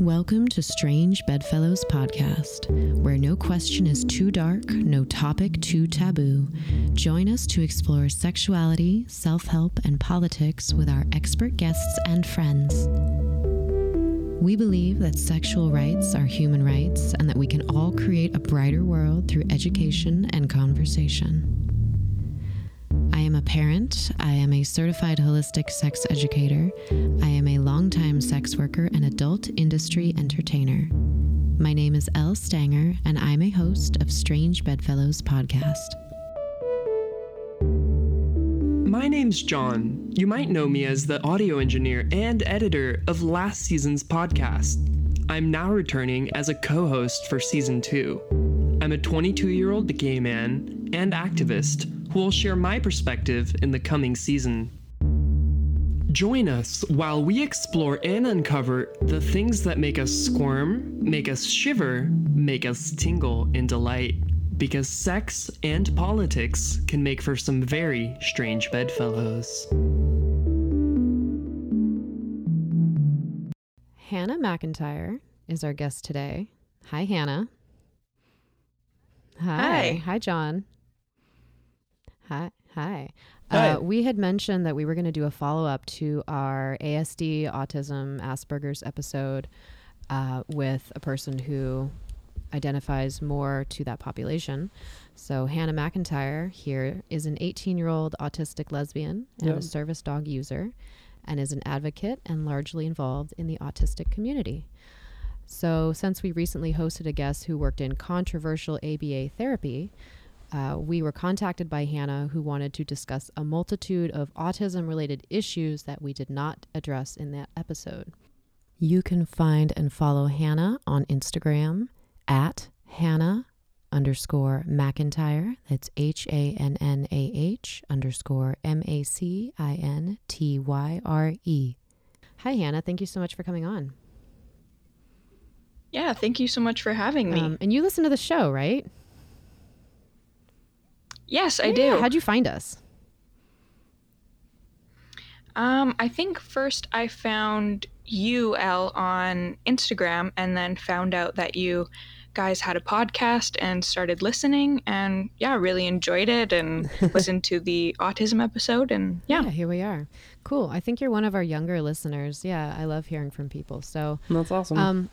Welcome to Strange Bedfellows Podcast, where no question is too dark, no topic too taboo. Join us to explore sexuality, self help, and politics with our expert guests and friends. We believe that sexual rights are human rights and that we can all create a brighter world through education and conversation. Parent. I am a certified holistic sex educator. I am a longtime sex worker and adult industry entertainer. My name is Elle Stanger, and I'm a host of Strange Bedfellows podcast. My name's John. You might know me as the audio engineer and editor of last season's podcast. I'm now returning as a co host for season two. I'm a 22 year old gay man and activist who will share my perspective in the coming season. Join us while we explore and uncover the things that make us squirm, make us shiver, make us tingle in delight. Because sex and politics can make for some very strange bedfellows. Hannah McIntyre is our guest today. Hi, Hannah. Hi. Hi. Hi, John. Hi. Hi. Hi. Uh, we had mentioned that we were going to do a follow up to our ASD, autism, Asperger's episode uh, with a person who identifies more to that population. So, Hannah McIntyre here is an 18 year old autistic lesbian and a service dog user and is an advocate and largely involved in the autistic community. So, since we recently hosted a guest who worked in controversial ABA therapy, uh, we were contacted by Hannah, who wanted to discuss a multitude of autism related issues that we did not address in that episode. You can find and follow Hannah on Instagram at Hannah underscore McIntyre. That's H A N N A H underscore M A C I N T Y R E. Hi, Hannah. Thank you so much for coming on. Yeah, thank you so much for having me. Um, and you listen to the show, right? Yes, I Yeah. do. How'd you find us? um, I think first I found you, Elle, on Instagram and then found out that you guys had a podcast and started listening and yeah, really enjoyed it and listened to the autism episode and yeah. here we are. Cool. I think you're one of our younger listeners. Yeah, I love hearing from people. So, That's awesome. um,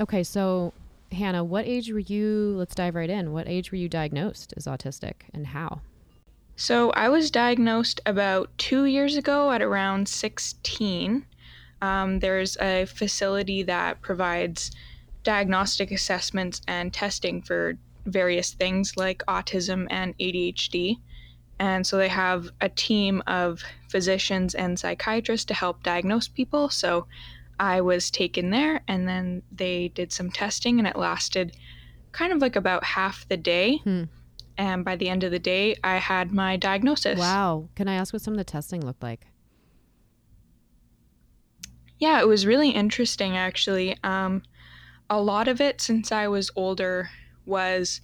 okay, so Hannah, what age were you? Let's dive right in. What age were you diagnosed as autistic and how? So I was diagnosed about two years ago at around 16. Um, there's a facility that provides diagnostic assessments and testing for various things like autism and ADHD. And so they have a team of physicians and psychiatrists to help diagnose people. So I was taken there and then they did some testing and it lasted kind of like about half the day. Hmm. And by the end of the day, I had my diagnosis. Wow. Can I ask what some of the testing looked like? Yeah, it was really interesting actually. Um, a lot of it, since I was older, was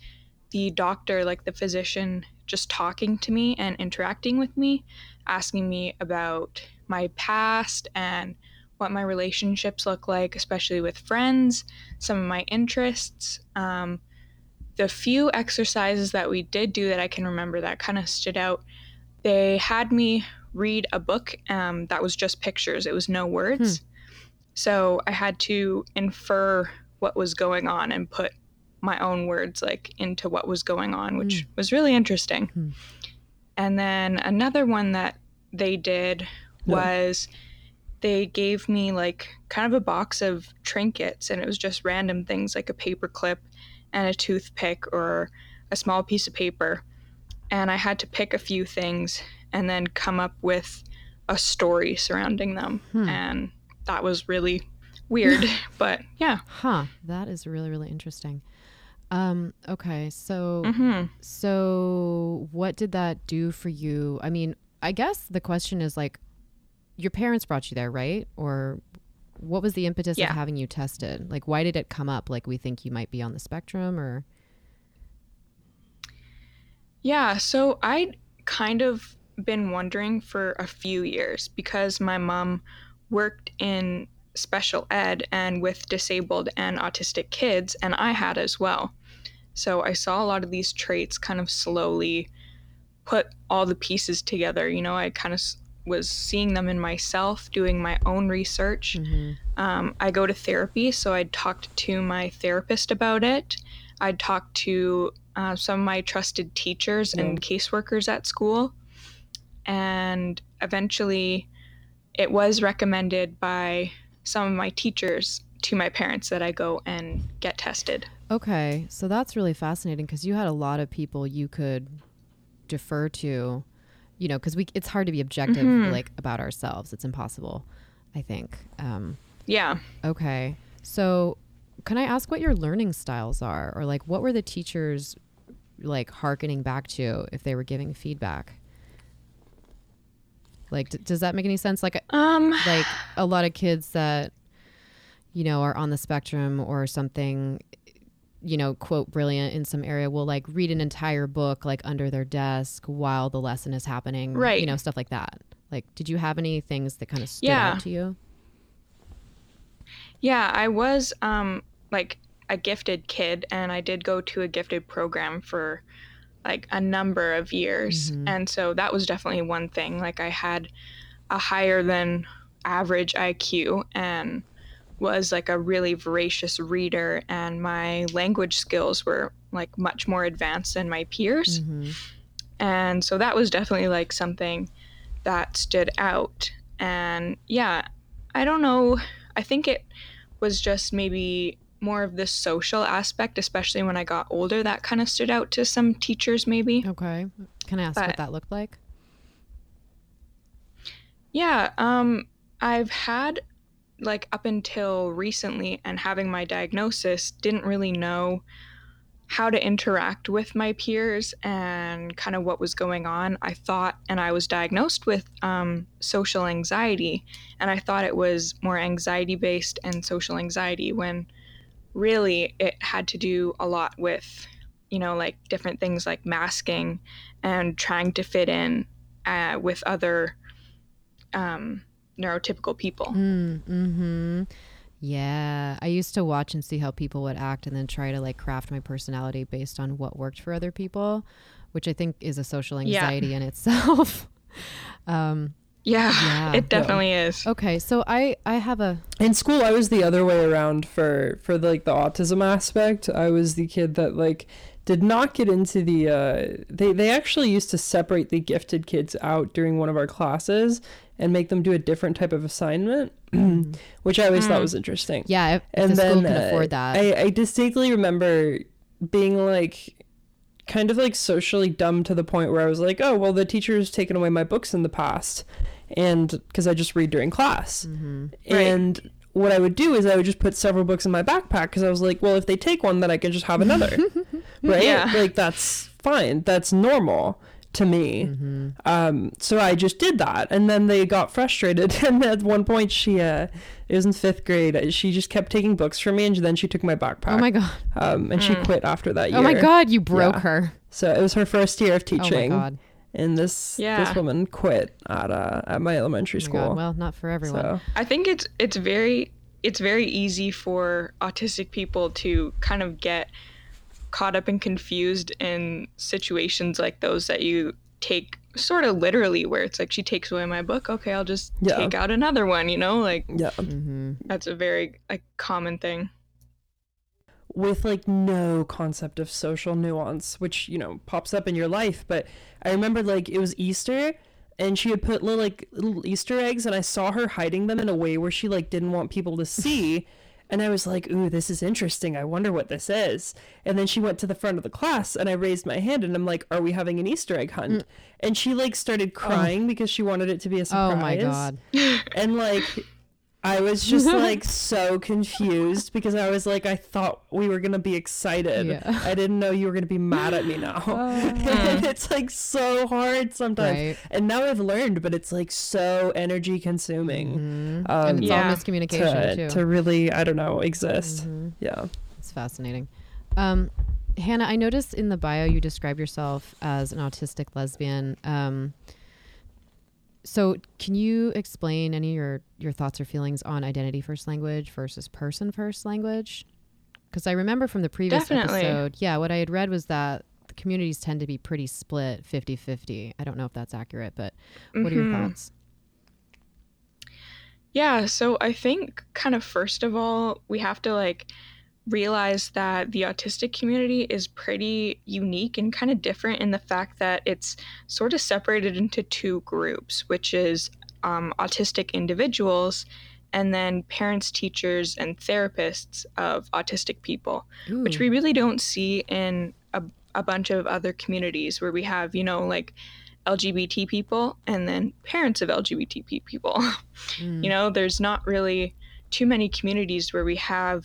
the doctor, like the physician, just talking to me and interacting with me, asking me about my past and what my relationships look like, especially with friends, some of my interests. Um, the few exercises that we did do that I can remember that kind of stood out, they had me read a book um, that was just pictures, it was no words. So I had to infer what was going on and put my own words like into what was going on, which was really interesting. Hmm. And then another one that they did was they gave me like kind of a box of trinkets and it was just random things like a paper clip and a toothpick or a small piece of paper. And I had to pick a few things and then come up with a story surrounding them. Hmm. And that was really weird. but yeah. Huh. That is really, really interesting. Um, okay, so hmm so what did that do for you? I mean, I guess the question is like your parents brought you there, right? Or what was the impetus Yeah. of having you tested? Like why did it come up like we think you might be on the spectrum or Yeah. So I'd kind of been wondering for a few years because my mom worked in special ed and with disabled and autistic kids, and I had as well. So I saw a lot of these traits kind of slowly put all the pieces together. You know, I kind of was seeing them in myself, doing my own research. Mm-hmm. Um, I go to therapy, so I talked to my therapist about it. I talked to uh, some of my trusted teachers and caseworkers at school. And eventually, it was recommended by some of my teachers to my parents that I go and get tested. Okay, so that's really fascinating because you had a lot of people you could defer to, you know, because we it's hard to be objective Mhm. like about ourselves. It's impossible, I think. Um, Yeah. okay, so can I ask what your learning styles are, or like what were the teachers like harkening back to if they were giving feedback? Like, d- does that make any sense? Like, Um, like a lot of kids that you know are on the spectrum or something you know quote brilliant in some area will like read an entire book like under their desk while the lesson is happening Right. you know stuff like that like did you have any things that kind of stood Yeah. out to you Yeah, I was um like a gifted kid and I did go to a gifted program for like a number of years. Mhm. And so that was definitely one thing. Like I had a higher than average IQ and was like a really voracious reader and my language skills were like much more advanced than my peers. Mhm. And so that was definitely like something that stood out. And yeah, I don't know. I think it was just maybe more of the social aspect, especially when I got older, that kind of stood out to some teachers, maybe. okay can i ask what that looked like Yeah, um, I've had like up until recently and having my diagnosis, didn't really know how to interact with my peers and kind of what was going on. I thought, and I was diagnosed with um, social anxiety, and I thought it was more anxiety based and social anxiety when really it had to do a lot with, you know, like different things like masking and trying to fit in uh, with other um, neurotypical people. mm, mm-hmm yeah i used to watch and see how people would act and then try to like craft my personality based on what worked for other people which i think is a social Yeah. anxiety in itself um Yeah, Yeah. it definitely is. Okay, so I I have a In school, I was the other way around for for the, like the autism aspect. I was the kid that like did not get into the. Uh, they they actually used to separate the gifted kids out during one of our classes and make them do a different type of assignment, which I always thought was interesting. yeah. If, and the then school can uh, afford that, I, I distinctly remember being like kind of like socially dumb to the point where I was like, oh well, the teacher's taken away my books in the past, and because I just read during class, Mm-hmm. Right. and what I would do is I would just put several books in my backpack because I was like, well, if they take one, then I can just have another, right? Yeah. Like that's fine, that's normal to me. Mm-hmm. Um, so I just did that, and then they got frustrated. And at one point, she uh, it was in fifth grade. uh, She just kept taking books from me, and then she took my backpack. oh my god, Um, and she quit after that year. oh my god, you broke Yeah. her. So it was her first year of teaching. Oh my god, and this Yeah. this woman quit at uh, at my elementary Oh my school. Well, not for everyone. so I think it's it's very it's very easy for autistic people to kind of get caught up and confused in situations like those that you take sort of literally where it's like she takes away my book okay i'll just Yeah. take out another one you know like yeah, hmm that's a very like common thing with like no concept of social nuance, which you know pops up in your life. But I remember like it was Easter. And she had put little like little Easter eggs, and I saw her hiding them in a way where she like didn't want people to see. And I was like, "Ooh, this is interesting. I wonder what this is." And then she went to the front of the class, and I raised my hand, and I'm like, "Are we having an Easter egg hunt?" Mm. And she like started oh. crying because she wanted it to be a surprise. Oh my god. And like I was just like so confused because I was like I thought we were gonna be excited. Yeah. I didn't know you were gonna be mad at me now. and it's like so hard sometimes. Right. And now I've learned, but it's like so energy consuming. Mhm. Um, and it's Yeah. all miscommunication to, too. to really, I don't know, exist. Mhm. Yeah. It's fascinating. Um, Hannah, I noticed in the bio you describe yourself as an autistic lesbian. Um, so can you explain any of your your thoughts or feelings on identity first language versus person first language because i remember from the previous Definitely. episode yeah what i had read was that the communities tend to be pretty split 50-50 i don't know if that's accurate but what are your Mhm. thoughts Yeah, so I think kind of first of all, we have to like realize that the autistic community is pretty unique and kind of different in the fact that it's sort of separated into two groups, which is um, autistic individuals and then parents, teachers, and therapists of autistic people, which we really don't see in a, a bunch of other communities where we have, you know, like LGBT people and then parents of LGBT people. mm, You know, there's not really too many communities where we have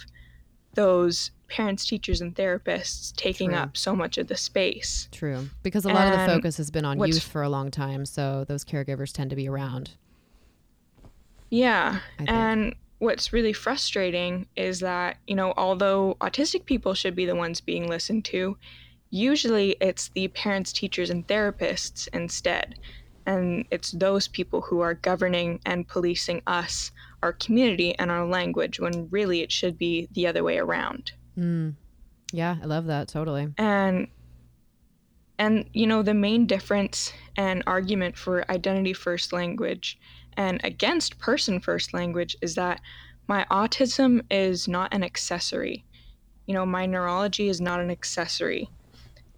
those parents, teachers, and therapists taking True. up so much of the space. true because a lot of the focus has been on youth for a long time so those caregivers tend to be around Yeah. And what's really frustrating is that, you know, although autistic people should be the ones being listened to, usually it's the parents, teachers, and therapists instead. And it's those people who are governing and policing us, our community, and our language, when really it should be the other way around. Mm. yeah i love that totally and and you know the main difference and argument for identity first language and against person first language is that my autism is not an accessory you know my neurology is not an accessory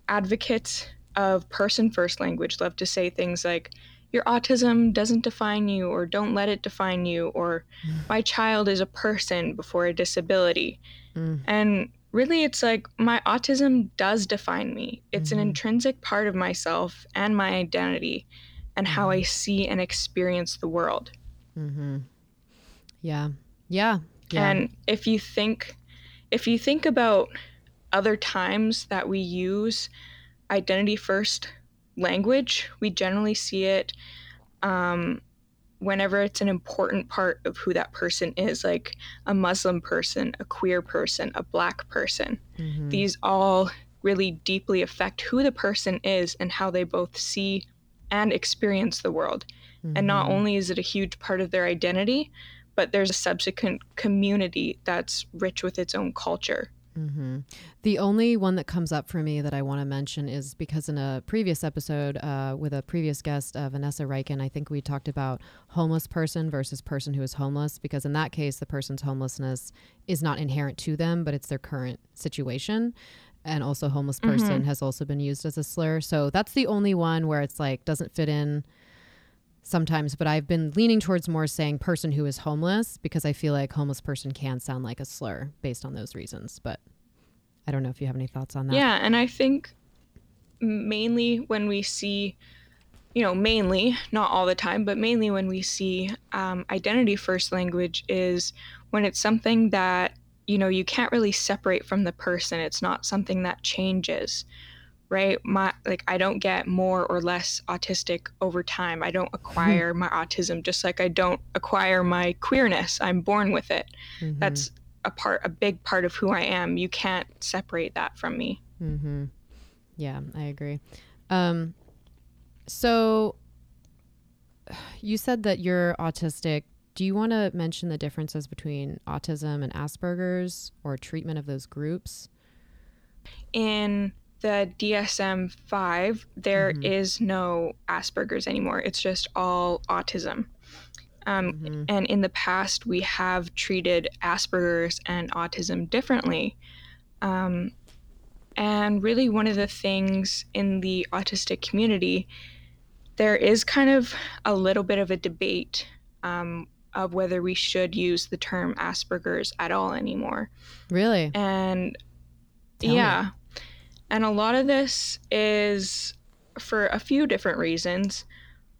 advocates of person first language love to say things like your autism doesn't define you or don't let it define you or my child is a person before a disability Mm. and really, it's like my autism does define me. It's Mhm. an intrinsic part of myself and my identity and how I see and experience the world. mm-hmm. yeah yeah yeah And if you think if you think about other times that we use identity first language, we generally see it um, whenever it's an important part of who that person is, like a Muslim person, a queer person, a black person. Mhm. these all really deeply affect who the person is and how they both see and experience the world. And not Mhm. only is it a huge part of their identity, but there's a subsequent community that's rich with its own culture. Hmm The only one that comes up for me that I want to mention is because in a previous episode uh, with a previous guest, uh, Vanessa Reichen, I think we talked about homeless person versus person who is homeless. Because in that case, the person's homelessness is not inherent to them, but it's their current situation. And also, homeless person has also been used as a slur. So that's the only one where it's like doesn't fit in sometimes. But I've been leaning towards more saying person who is homeless because I feel like homeless person can sound like a slur based on those reasons. But I don't know if you have any thoughts on that. Yeah, and I think mainly when we see, you know, mainly, not all the time, but mainly when we see um, identity first language is when it's something that, you know, you can't really separate from the person. It's not something that changes. Right? My like I don't get more or less autistic over time. I don't acquire my autism just like I don't acquire my queerness. I'm born with it. Mhm. That's a part a big part of who I am. You can't separate that from me. Mm-hmm. Yeah, I agree. Um, so you said that you're autistic. Do you want to mention the differences between autism and Asperger's or treatment of those groups? in the DSM 5, there Mhm. is no Asperger's anymore. It's just all autism. Um, Mhm. And in the past, we have treated Asperger's and autism differently. Um, and really, one of the things in the autistic community, there is kind of a little bit of a debate um, of whether we should use the term Asperger's at all anymore. Really? And Tell me. And a lot of this is for a few different reasons.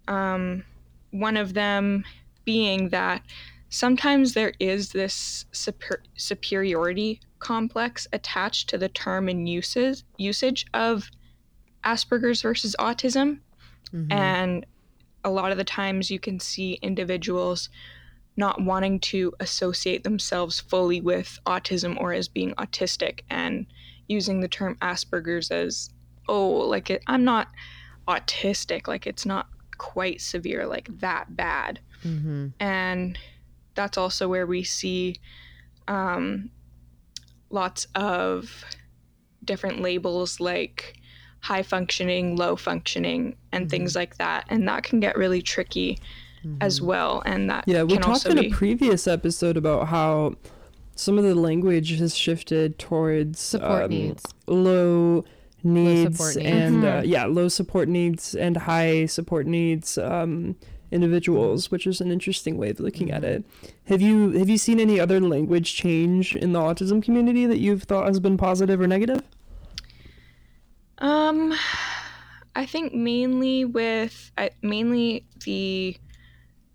Um, one of them being that sometimes there is this super- superiority complex attached to the term and uses, usage of Asperger's versus autism. Mhm. And a lot of the times you can see individuals not wanting to associate themselves fully with autism or as being autistic and using the term Asperger's as, oh, like it, I'm not autistic, like it's not quite severe, like that bad. Mm-hmm. And that's also where we see um, lots of different labels like high functioning, low functioning, and Mhm. things like that. And that can get really tricky as Mm-hmm. well. And that Yeah, we can talked in be. a previous episode about how some of the language has shifted towards Support um, needs. low needs support needs. and uh, Mhm. yeah, low support needs and high support needs um, individuals, which is an interesting way of looking at Mhm. it. Have you have you seen any other language change in the autism community that you've thought has been positive or negative? Um, I think mainly with I mainly the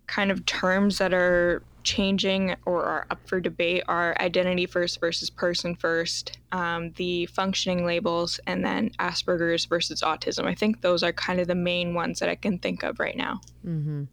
kind of terms that are changing or are up for debate are identity first versus person first, um, the functioning labels, and then Asperger's versus autism. I think those are kind of the main ones that I can think of right now. Mm-hmm.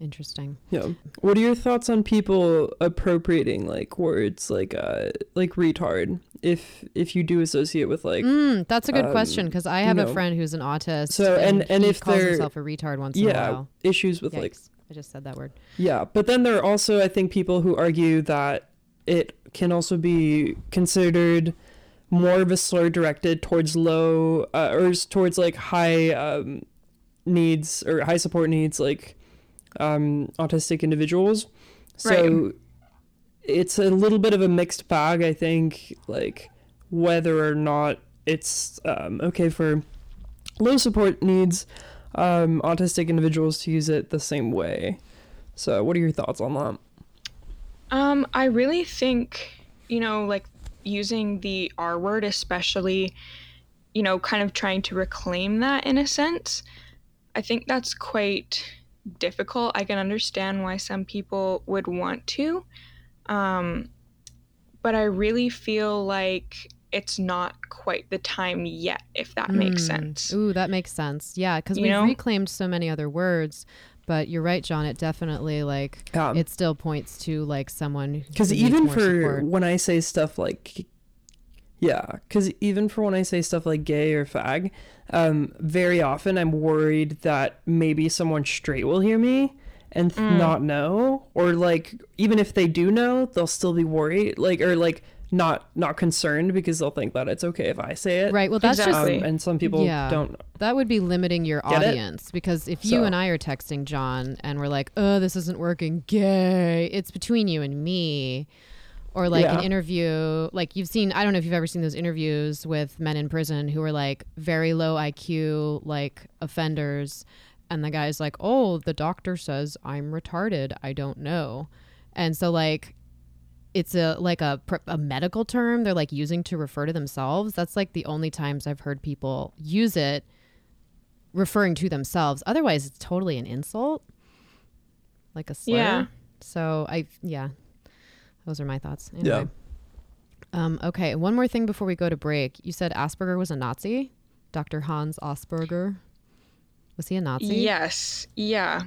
Interesting. Yeah. What are your thoughts on people appropriating like words like uh like retard if if you do associate with like mm, that's a good um, question because I you have a know, friend who's an autist. So, and- and he if calls they're- himself a retard once in a yeah while. issues with like Yikes. I just said that word. Yeah, but then there are also, I think, people who argue that it can also be considered more of a slur directed towards low uh, or towards like high um, needs or high support needs, like um, autistic individuals. So it's a little bit of a mixed bag, I think, like whether or not it's um, okay for low support needs um, autistic individuals to use it the same way. So, what are your thoughts on that? Um, I really think, you know, like using the R word, especially, you know, kind of trying to reclaim that in a sense. I think that's quite difficult. I can understand why some people would want to. Um, but I really feel like it's not quite the time yet, if that makes Mm. sense. Ooh, that makes sense. Yeah, because we've know? reclaimed so many other words. But you're right, John. It definitely like Um, it still points to like someone Because even for support. when I say stuff like, yeah, because even for when I say stuff like gay or fag, um, very often I'm worried that maybe someone straight will hear me and th- Mm. not know, or like even if they do know, they'll still be worried, like or like not not concerned because they'll think that it's okay if I say it. right. Well, that's Exactly. just Um, and some people Yeah. don't. that would be limiting your Get it? audience because if you So- and I are texting John and we're like, "Oh, this isn't working, gay," it's between you and me. Or like an interview, like you've seen. I don't know if you've ever seen those interviews with men in prison who are like very low IQ, like offenders, and the guy's like, "Oh, the doctor says I'm retarded. I don't know," and so like it's a like a pr- a medical term they're like using to refer to themselves. That's like the only times I've heard people use it referring to themselves. Otherwise, it's totally an insult, like a slur. Yeah. So I yeah, those are my thoughts. Yeah. Um, okay, one more thing before we go to break. You said Asperger was a Nazi, Dr. Hans Asperger. Was he a Nazi? Yes. Yeah.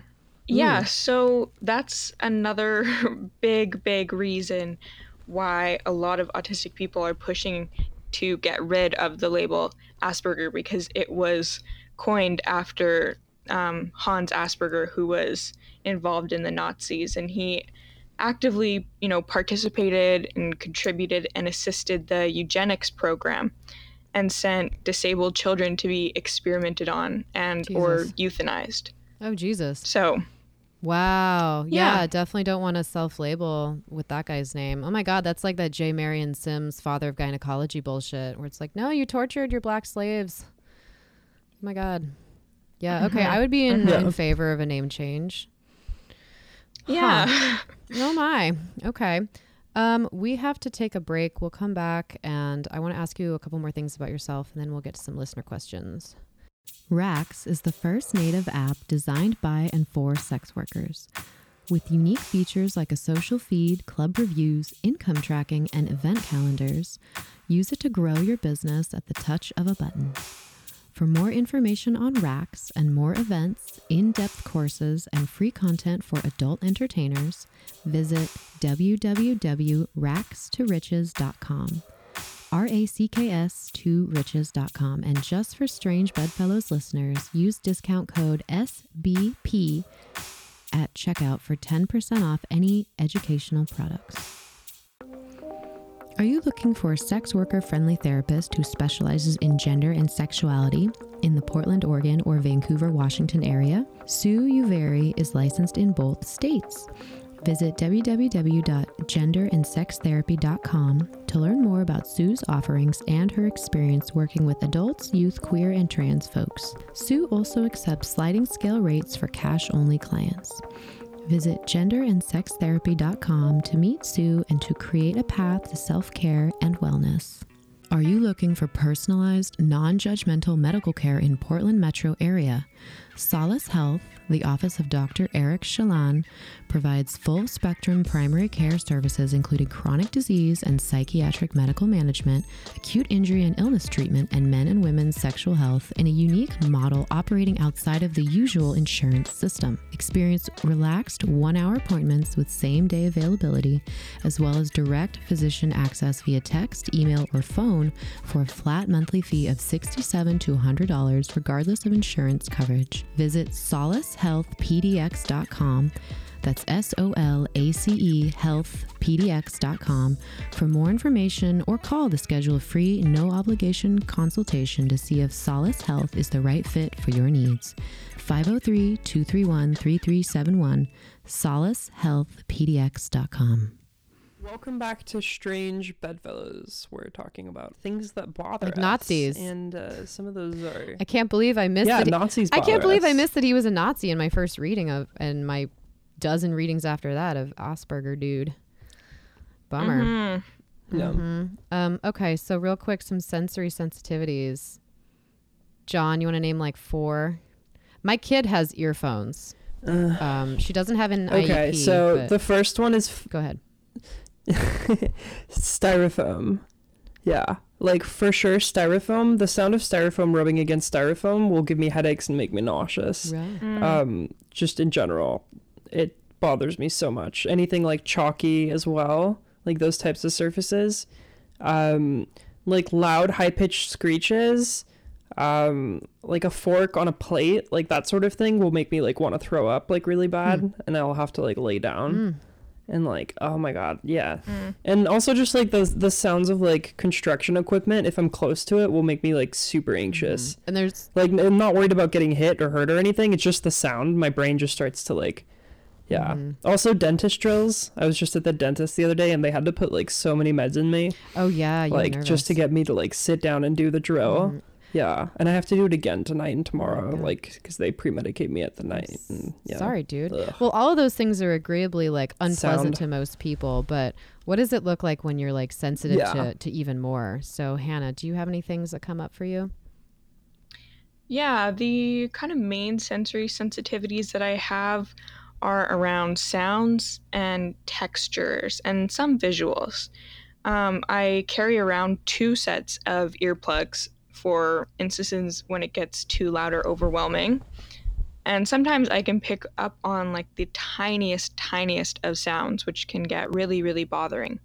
Yeah. So that's another big, big reason why a lot of autistic people are pushing to get rid of the label Asperger because it was coined after um, Hans Asperger, who was involved in the Nazis, and he actively, you know, participated and contributed and assisted the eugenics program and sent disabled children to be experimented on and or euthanized. Oh Jesus. So, Wow. Yeah, Yeah. definitely don't want to self label with that guy's name. Oh my God, that's like that J. Marion Sims father of gynecology bullshit, where it's like, no, you tortured your black slaves. Oh my God. Yeah, okay. I would be in, Mhm. in favor of a name change. yeah. Oh my. Okay. Um, we have to take a break. We'll come back and I want to ask you a couple more things about yourself and then we'll get to some listener questions. Racks is the first native app designed by and for sex workers. With unique features like a social feed, club reviews, income tracking, and event calendars, use it to grow your business at the touch of a button. For more information on Racks and more events, in depth courses, and free content for adult entertainers, visit www.rackstoriches.com. R A C K S 2riches.com. And just for Strange Bedfellows listeners, use discount code SBP at checkout for 10% off any educational products. Are you looking for a sex worker friendly therapist who specializes in gender and sexuality in the Portland, Oregon, or Vancouver, Washington area? Sue Uveri is licensed in both states. Visit www.genderandsextherapy.com to learn more about Sue's offerings and her experience working with adults, youth, queer, and trans folks. Sue also accepts sliding scale rates for cash only clients. Visit genderandsextherapy.com to meet Sue and to create a path to self care and wellness. Are you looking for personalized, non judgmental medical care in Portland metro area? Solace Health, the office of Dr. Eric Shalan, provides full spectrum primary care services including chronic disease and psychiatric medical management, acute injury and illness treatment, and men and women's sexual health in a unique model operating outside of the usual insurance system. Experience relaxed one hour appointments with same day availability, as well as direct physician access via text, email, or phone for a flat monthly fee of 67 to $100, regardless of insurance coverage. Visit solacehealthpdx.com. That's S O L A C E healthpdx.com for more information or call to schedule a free, no obligation consultation to see if Solace Health is the right fit for your needs. 503 231 3371, solacehealthpdx.com. Welcome back to Strange Bedfellows. We're talking about things that bother Like us. Nazis. And uh, some of those are. I can't believe I missed Yeah, that. he- Nazis I can't bother believe I missed that he was a Nazi in my first reading of and my dozen readings after that of Asperger dude. Bummer. Mhm. Yeah. Mhm. Um, okay, so real quick, some sensory sensitivities. John, you want to name like four? My kid has earphones. Uh, Um, she doesn't have an okay, IEP. so the first one is f- go ahead. styrofoam. Yeah. Like for sure, styrofoam. The sound of styrofoam rubbing against styrofoam will give me headaches and make me nauseous. Right. Mm. Um, just in general, it bothers me so much. Anything like chalky as well, like those types of surfaces. Um, like loud, high pitched screeches. Um, like a fork on a plate, like that sort of thing will make me like want to throw up like really bad, and I'll have to like lay down Mm. and like oh my god yeah Mm. and also just like the the sounds of like construction equipment if i'm close to it will make me like super anxious And there's like i'm not worried about getting hit or hurt or anything it's just the sound my brain just starts to like yeah Mhm. also dentist drills i was just at the dentist the other day and they had to put like so many meds in me oh yeah, you were like just to get me to like sit down and do the drill Mhm. yeah and i have to do it again tonight and tomorrow God. like because they pre-medicate me at the night and, yeah Sorry, dude. Ugh. Well, all of those things are agreeably like unpleasant Sound. to most people, but what does it look like when you're like sensitive Yeah. to, to even more? So, Hannah, do you have any things that come up for you? Yeah, the kind of main sensory sensitivities that I have are around sounds and textures and some visuals. Um, I carry around two sets of earplugs for instances when it gets too loud or overwhelming. And sometimes I can pick up on like the tiniest, tiniest of sounds, which can get really, really bothering.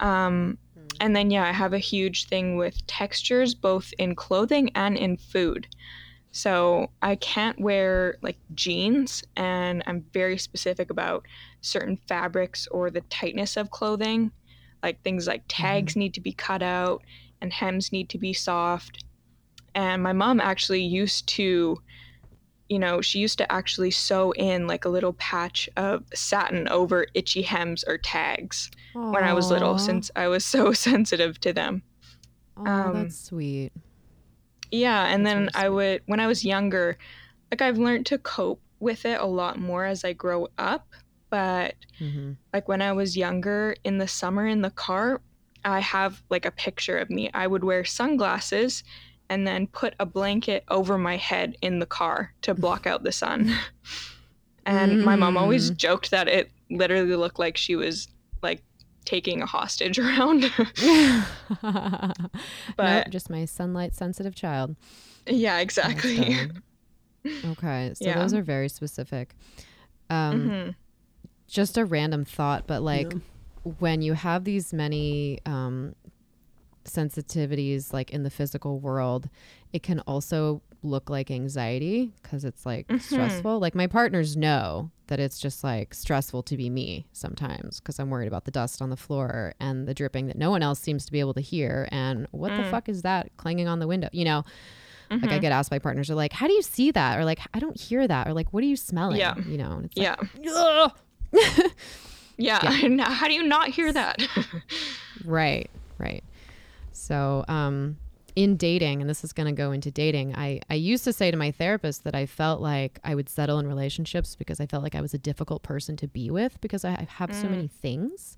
Um, and then, yeah, I have a huge thing with textures, both in clothing and in food. So I can't wear like jeans, and I'm very specific about certain fabrics or the tightness of clothing. Like things like tags need to be cut out, and hems need to be soft. And my mom actually used to, you know, she used to actually sew in like a little patch of satin over itchy hems or tags when I was little, since I was so sensitive to them. oh, um, that's sweet. Yeah, and That's then I would when I was younger, like I've learned to cope with it a lot more as I grow up, but hmm like when I was younger in the summer in the car, I have like a picture of me. I would wear sunglasses and then put a blanket over my head in the car to block out the sun. and my mom always Mm. joked that it literally looked like she was like taking a hostage around. but But- just my sunlight sensitive child. yeah, exactly. okay, so Yeah. those are very specific. Um, Mhm. Just a random thought, but like Yeah. when you have these many um, sensitivities like in the physical world, it can also look like anxiety because it's like Mhm. stressful. Like my partners know that it's just like stressful to be me sometimes because I'm worried about the dust on the floor and the dripping that no one else seems to be able to hear. And what the Mm. fuck is that clanging on the window? You know, like I Mhm. get asked by partners are like, how do you see that? Or like, I don't hear that. Or like, what are you smelling? Yeah. You know, and it's yeah. like, yeah. Now, How do you not hear that? Right, right. So, um, in dating, and this is going to go into dating, I, I used to say to my therapist that I felt like I would settle in relationships because I felt like I was a difficult person to be with because I have so Mm. many things.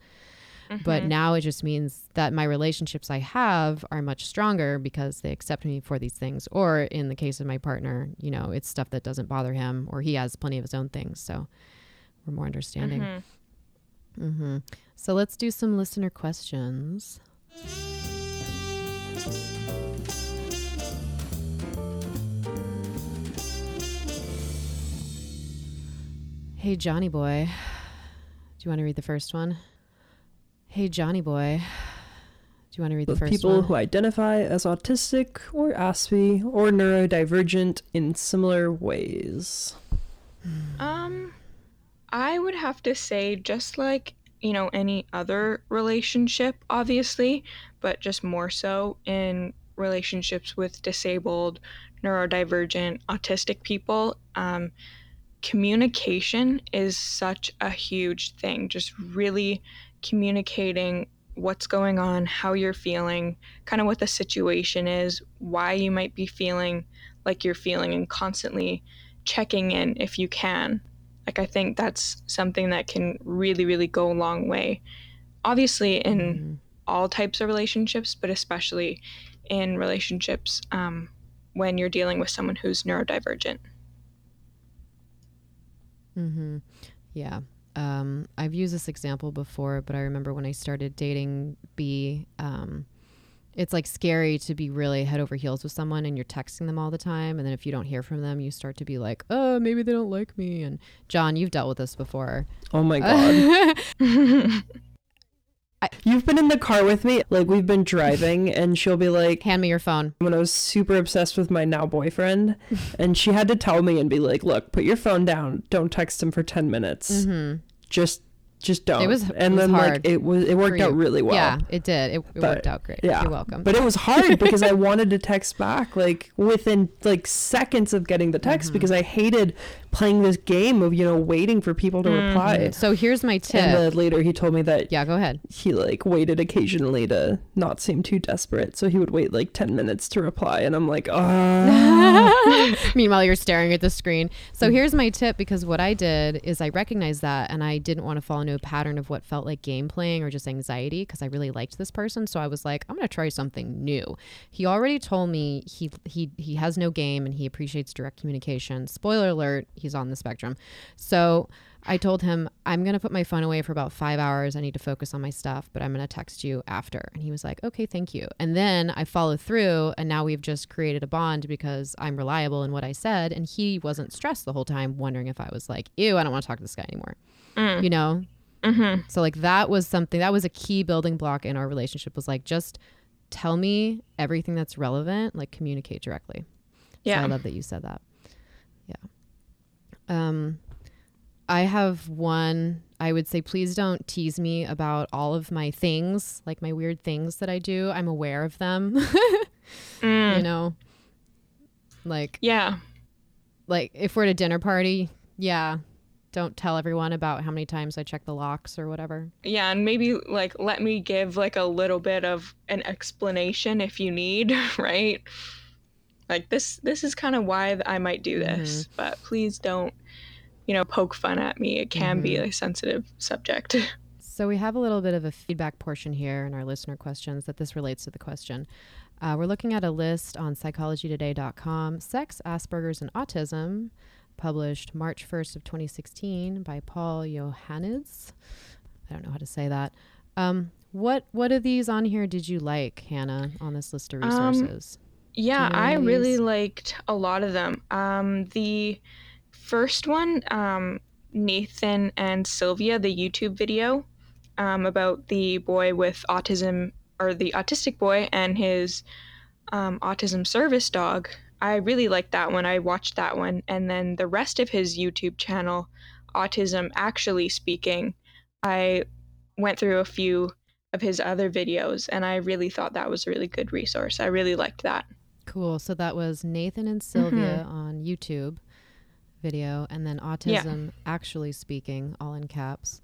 But Mhm. now it just means that my relationships I have are much stronger because they accept me for these things. Or in the case of my partner, you know, it's stuff that doesn't bother him or he has plenty of his own things. So we're more understanding. Mhm. hmm So let's do some listener questions. Hey, Johnny boy. Do you want to read the first one? Hey, Johnny boy. Do you want to read the first people one? People who identify as autistic or Aspie or neurodivergent in similar ways. Um, I would have to say, just like, you know, any other relationship, obviously, but just more so in relationships with disabled, neurodivergent, autistic people, um, communication is such a huge thing. Just really communicating what's going on, how you're feeling, kind of what the situation is, why you might be feeling like you're feeling, and constantly checking in if you can. Like, I think that's something that can really, really go a long way. Obviously, in Mhm. all types of relationships, but especially in relationships um, when you're dealing with someone who's neurodivergent. Mm-hmm. Yeah. Um, I've used this example before, but I remember when I started dating B, um, it's like scary to be really head over heels with someone and you're texting them all the time. And then if you don't hear from them, you start to be like, oh, maybe they don't like me. And John, you've dealt with this before. Oh my god. You've been in the car with me. Like we've been driving and she'll be like Hand me your phone. when I was super obsessed with my now boyfriend and she had to tell me and be like, "Look, put your phone down. Don't text him for 10 minutes. hmm Just just don't." It was- and it was then hard like it was it worked for out you. really well. yeah, it did. It, it worked out great. yeah. You're welcome. But it was hard because I wanted to text back like within like seconds of getting the text Mm-hmm. because I hated playing this game of, you know, waiting for people to mm-hmm. reply. so here's my tip. And then later he told me that yeah, go ahead. he like waited occasionally to not seem too desperate. So he would wait like 10 minutes to reply and I'm like, "Oh." Meanwhile, you're staring at the screen. So here's my tip because what I did is I recognized that and I didn't want to fall into a pattern of what felt like game playing or just anxiety because I really liked this person. So I was like, I'm going to try something new. He already told me he he he has no game and he appreciates direct communication. Spoiler alert, he's on the spectrum. So I told him, I'm going to put my phone away for about five hours. I need to focus on my stuff, but I'm going to text you after. And he was like, okay, thank you. And then I followed through, and now we've just created a bond because I'm reliable in what I said. And he wasn't stressed the whole time, wondering if I was like, ew, I don't want to talk to this guy anymore. Mm. You know? hmm So, like, that was something that was a key building block in our relationship was like, just tell me everything that's relevant, like, communicate directly. So Yeah. I love that you said that. Yeah. Um, I have one. I would say, please don't tease me about all of my things, like my weird things that I do. I'm aware of them. Mm. you know, like Yeah. like if we're at a dinner party, yeah, don't tell everyone about how many times I check the locks or whatever. Yeah, and maybe like let me give like a little bit of an explanation if you need, right? Like this this is kind of why I might do this, but please don't you know poke fun at me. It can be a sensitive subject. So we have a little bit of a feedback portion here in our listener questions that this relates to the question. Uh, we're looking at a list on psychologytoday.com, Sex, Asperger's, and Autism, published March 1st of 2016 by Paul Johannes. I don't know how to say that. Um, what what of these on here did you like, Hannah, on this list of Um, resources? Yeah, Do you know I really liked a lot of them. Um, the first one, um, Nathan and Sylvia, the YouTube video um, about the boy with autism or the autistic boy and his um, autism service dog. I really liked that one. I watched that one. And then the rest of his YouTube channel, Autism Actually Speaking, I went through a few of his other videos and I really thought that was a really good resource. I really liked that. Cool. So that was Nathan and Sylvia mm-hmm. on YouTube video and then Autism yeah. Actually Speaking, all in caps.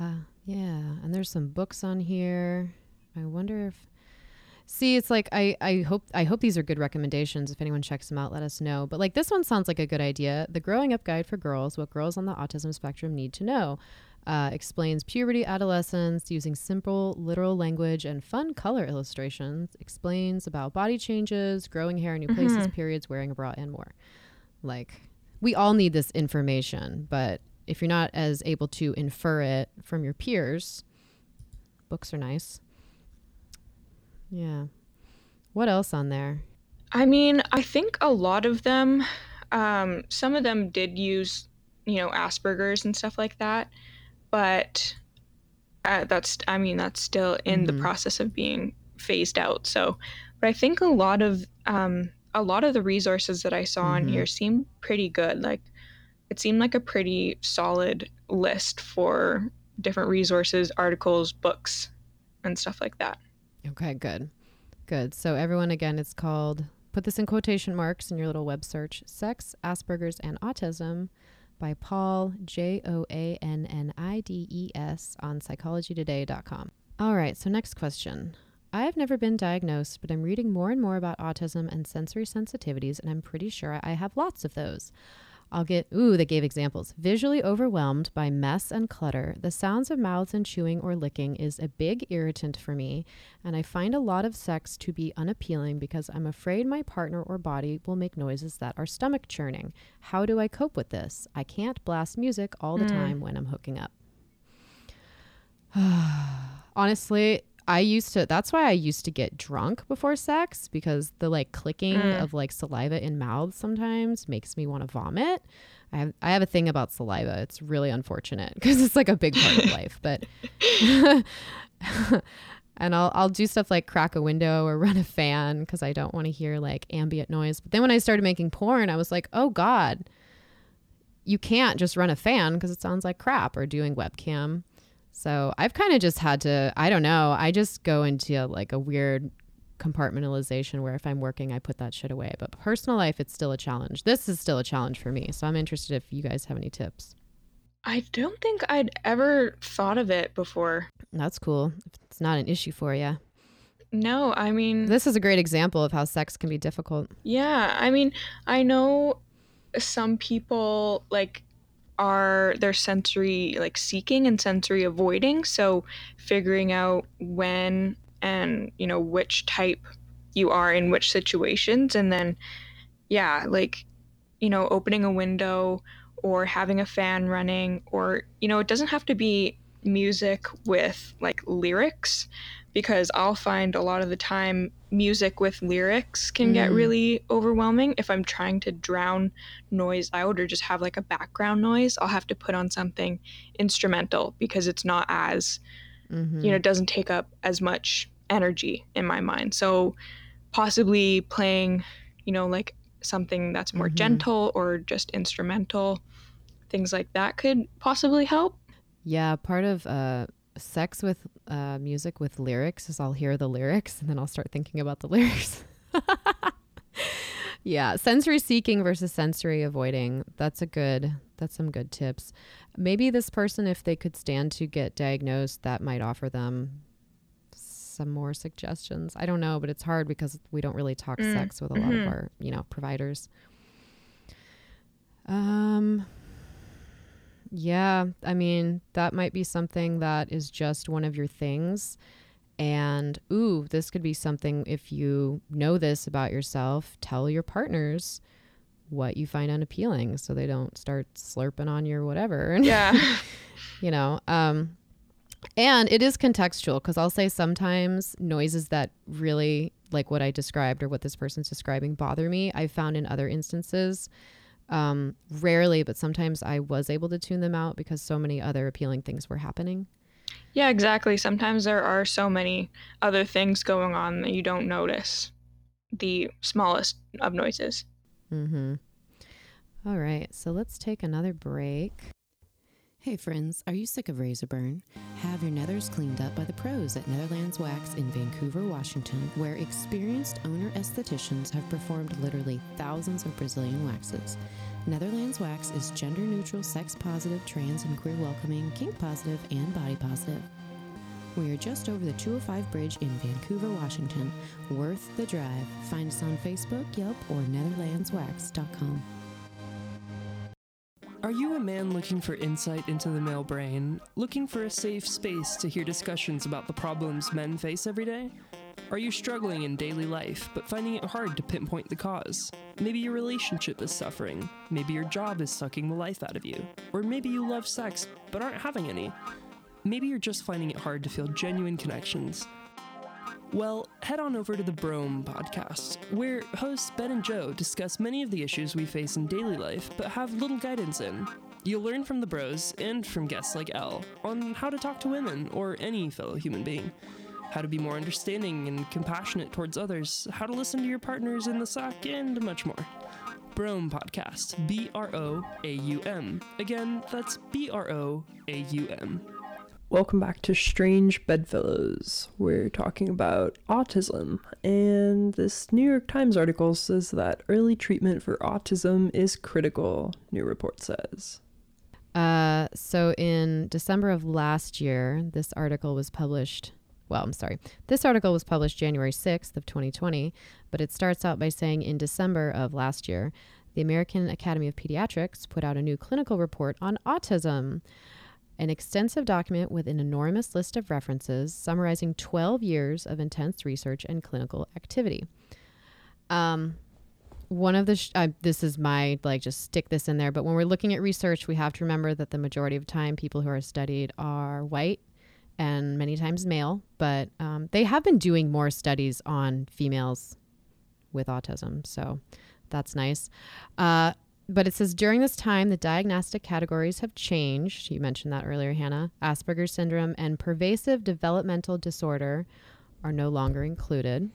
Uh, yeah. And there's some books on here. I wonder if See, it's like I, I hope I hope these are good recommendations. If anyone checks them out, let us know. But like this one sounds like a good idea. The Growing Up Guide for Girls: What Girls on the Autism Spectrum Need to Know. Uh, explains puberty, adolescence using simple, literal language and fun color illustrations. Explains about body changes, growing hair, in new places, mm-hmm. periods, wearing a bra, and more. Like, we all need this information, but if you're not as able to infer it from your peers, books are nice. Yeah. What else on there? I mean, I think a lot of them, um, some of them did use, you know, Asperger's and stuff like that, but uh, that's, I mean, that's still in mm-hmm. the process of being phased out. So, but I think a lot of, um, a lot of the resources that I saw mm-hmm. on here seem pretty good. Like, it seemed like a pretty solid list for different resources, articles, books, and stuff like that. Okay, good. Good. So, everyone, again, it's called, put this in quotation marks in your little web search Sex, Asperger's, and Autism by Paul, J O A N N I D E S, on psychologytoday.com. All right, so next question. I have never been diagnosed, but I'm reading more and more about autism and sensory sensitivities, and I'm pretty sure I have lots of those. I'll get, ooh, they gave examples. Visually overwhelmed by mess and clutter, the sounds of mouths and chewing or licking is a big irritant for me, and I find a lot of sex to be unappealing because I'm afraid my partner or body will make noises that are stomach churning. How do I cope with this? I can't blast music all the mm. time when I'm hooking up. Honestly, I used to that's why I used to get drunk before sex because the like clicking mm. of like saliva in mouths sometimes makes me want to vomit. I have I have a thing about saliva. It's really unfortunate because it's like a big part of life, but and I'll I'll do stuff like crack a window or run a fan because I don't want to hear like ambient noise. But then when I started making porn, I was like, "Oh god. You can't just run a fan because it sounds like crap or doing webcam." So I've kind of just had to, I don't know, I just go into uh, like a weird compartmentalization where if I'm working, I put that shit away. But personal life, it's still a challenge. This is still a challenge for me. So I'm interested if you guys have any tips. I don't think I'd ever thought of it before. That's cool. It's not an issue for you. No, I mean, this is a great example of how sex can be difficult. Yeah. I mean, I know some people like are their sensory like seeking and sensory avoiding. So figuring out when and you know which type you are in which situations. And then yeah like you know opening a window or having a fan running or you know it doesn't have to be music with like lyrics because I'll find a lot of the time music with lyrics can mm. get really overwhelming. If I'm trying to drown noise out or just have like a background noise, I'll have to put on something instrumental because it's not as, mm-hmm. you know, it doesn't take up as much energy in my mind. So possibly playing, you know, like something that's more mm-hmm. gentle or just instrumental, things like that could possibly help. Yeah, part of uh sex with uh, music with lyrics is I'll hear the lyrics and then I'll start thinking about the lyrics. yeah, sensory seeking versus sensory avoiding. That's a good that's some good tips. Maybe this person if they could stand to get diagnosed, that might offer them some more suggestions. I don't know, but it's hard because we don't really talk mm. sex with a mm-hmm. lot of mm-hmm. our, you know, providers. Um yeah, I mean, that might be something that is just one of your things. And ooh, this could be something if you know this about yourself, tell your partners what you find unappealing so they don't start slurping on your whatever. Yeah. you know, um and it is contextual because I'll say sometimes noises that really like what I described or what this person's describing bother me. I've found in other instances um, rarely, but sometimes I was able to tune them out because so many other appealing things were happening. Yeah, exactly. Sometimes there are so many other things going on that you don't notice the smallest of noises. Mm-hmm. All right, so let's take another break. Hey friends, are you sick of razor burn? Have your nethers cleaned up by the pros at Netherlands Wax in Vancouver, Washington, where experienced owner estheticians have performed literally thousands of Brazilian waxes. Netherlands Wax is gender neutral, sex positive, trans and queer welcoming, kink positive, and body positive. We are just over the 205 bridge in Vancouver, Washington. Worth the drive. Find us on Facebook, Yelp, or netherlandswax.com. Are you a man looking for insight into the male brain? Looking for a safe space to hear discussions about the problems men face every day? Are you struggling in daily life, but finding it hard to pinpoint the cause? Maybe your relationship is suffering. Maybe your job is sucking the life out of you. Or maybe you love sex, but aren't having any. Maybe you're just finding it hard to feel genuine connections. Well, head on over to the Broaum podcast, where hosts Ben and Joe discuss many of the issues we face in daily life but have little guidance in. You'll learn from the bros and from guests like Elle on how to talk to women or any fellow human being, how to be more understanding and compassionate towards others, how to listen to your partners in the sack, and much more. Broaum Podcast, B R O A U M. Again, that's B R O A U M. Welcome back to Strange Bedfellows. We're talking about autism, and this New York Times article says that early treatment for autism is critical, new report says. Uh, so in December of last year, this article was published. Well, I'm sorry. This article was published January 6th of 2020, but it starts out by saying in December of last year, the American Academy of Pediatrics put out a new clinical report on autism an extensive document with an enormous list of references summarizing 12 years of intense research and clinical activity. Um, one of the sh- uh, this is my like just stick this in there but when we're looking at research we have to remember that the majority of time people who are studied are white and many times male but um, they have been doing more studies on females with autism so that's nice uh, but it says during this time, the diagnostic categories have changed. You mentioned that earlier, Hannah. Asperger's syndrome and pervasive developmental disorder are no longer included.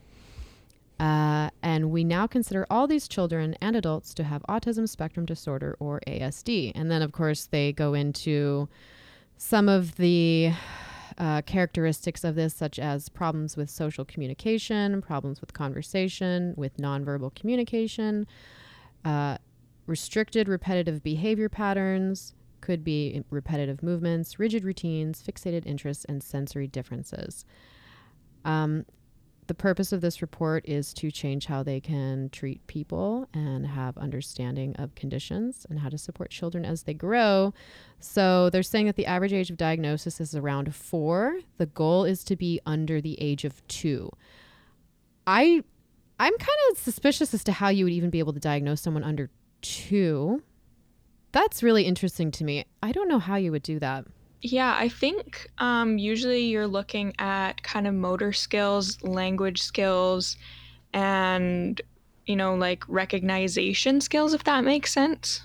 Uh, and we now consider all these children and adults to have autism spectrum disorder or ASD. And then, of course, they go into some of the uh, characteristics of this, such as problems with social communication, problems with conversation, with nonverbal communication. Uh, restricted repetitive behavior patterns could be repetitive movements, rigid routines, fixated interests, and sensory differences. Um, the purpose of this report is to change how they can treat people and have understanding of conditions and how to support children as they grow. So they're saying that the average age of diagnosis is around four. The goal is to be under the age of two. I I'm kind of suspicious as to how you would even be able to diagnose someone under two. That's really interesting to me. I don't know how you would do that. Yeah, I think um, usually you're looking at kind of motor skills, language skills, and, you know, like recognition skills, if that makes sense.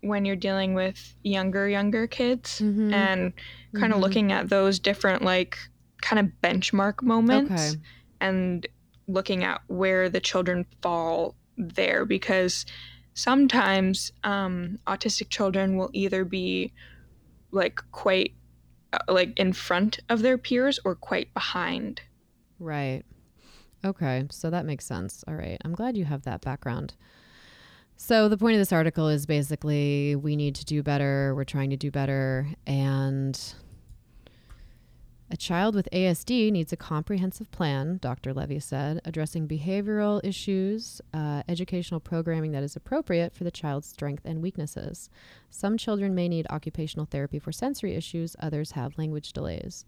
When you're dealing with younger, younger kids mm-hmm. and kind of mm-hmm. looking at those different, like, kind of benchmark moments okay. and looking at where the children fall there because sometimes um, autistic children will either be like quite uh, like in front of their peers or quite behind. Right. Okay, so that makes sense. All right. I'm glad you have that background. So, the point of this article is basically we need to do better, we're trying to do better, and a child with ASD needs a comprehensive plan, Dr. Levy said, addressing behavioral issues, uh, educational programming that is appropriate for the child's strengths and weaknesses. Some children may need occupational therapy for sensory issues, others have language delays.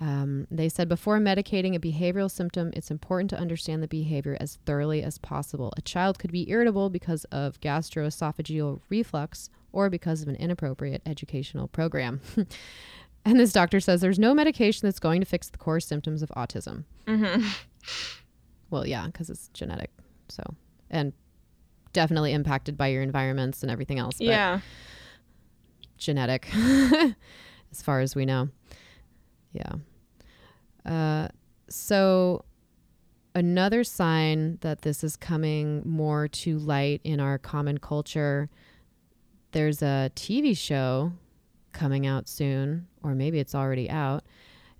Um, they said before medicating a behavioral symptom, it's important to understand the behavior as thoroughly as possible. A child could be irritable because of gastroesophageal reflux or because of an inappropriate educational program. And this doctor says there's no medication that's going to fix the core symptoms of autism. Mm-hmm. Well, yeah, because it's genetic. So, and definitely impacted by your environments and everything else. yeah. Genetic. as far as we know. Yeah. Uh, so another sign that this is coming more to light in our common culture there's a TV show coming out soon, or maybe it's already out.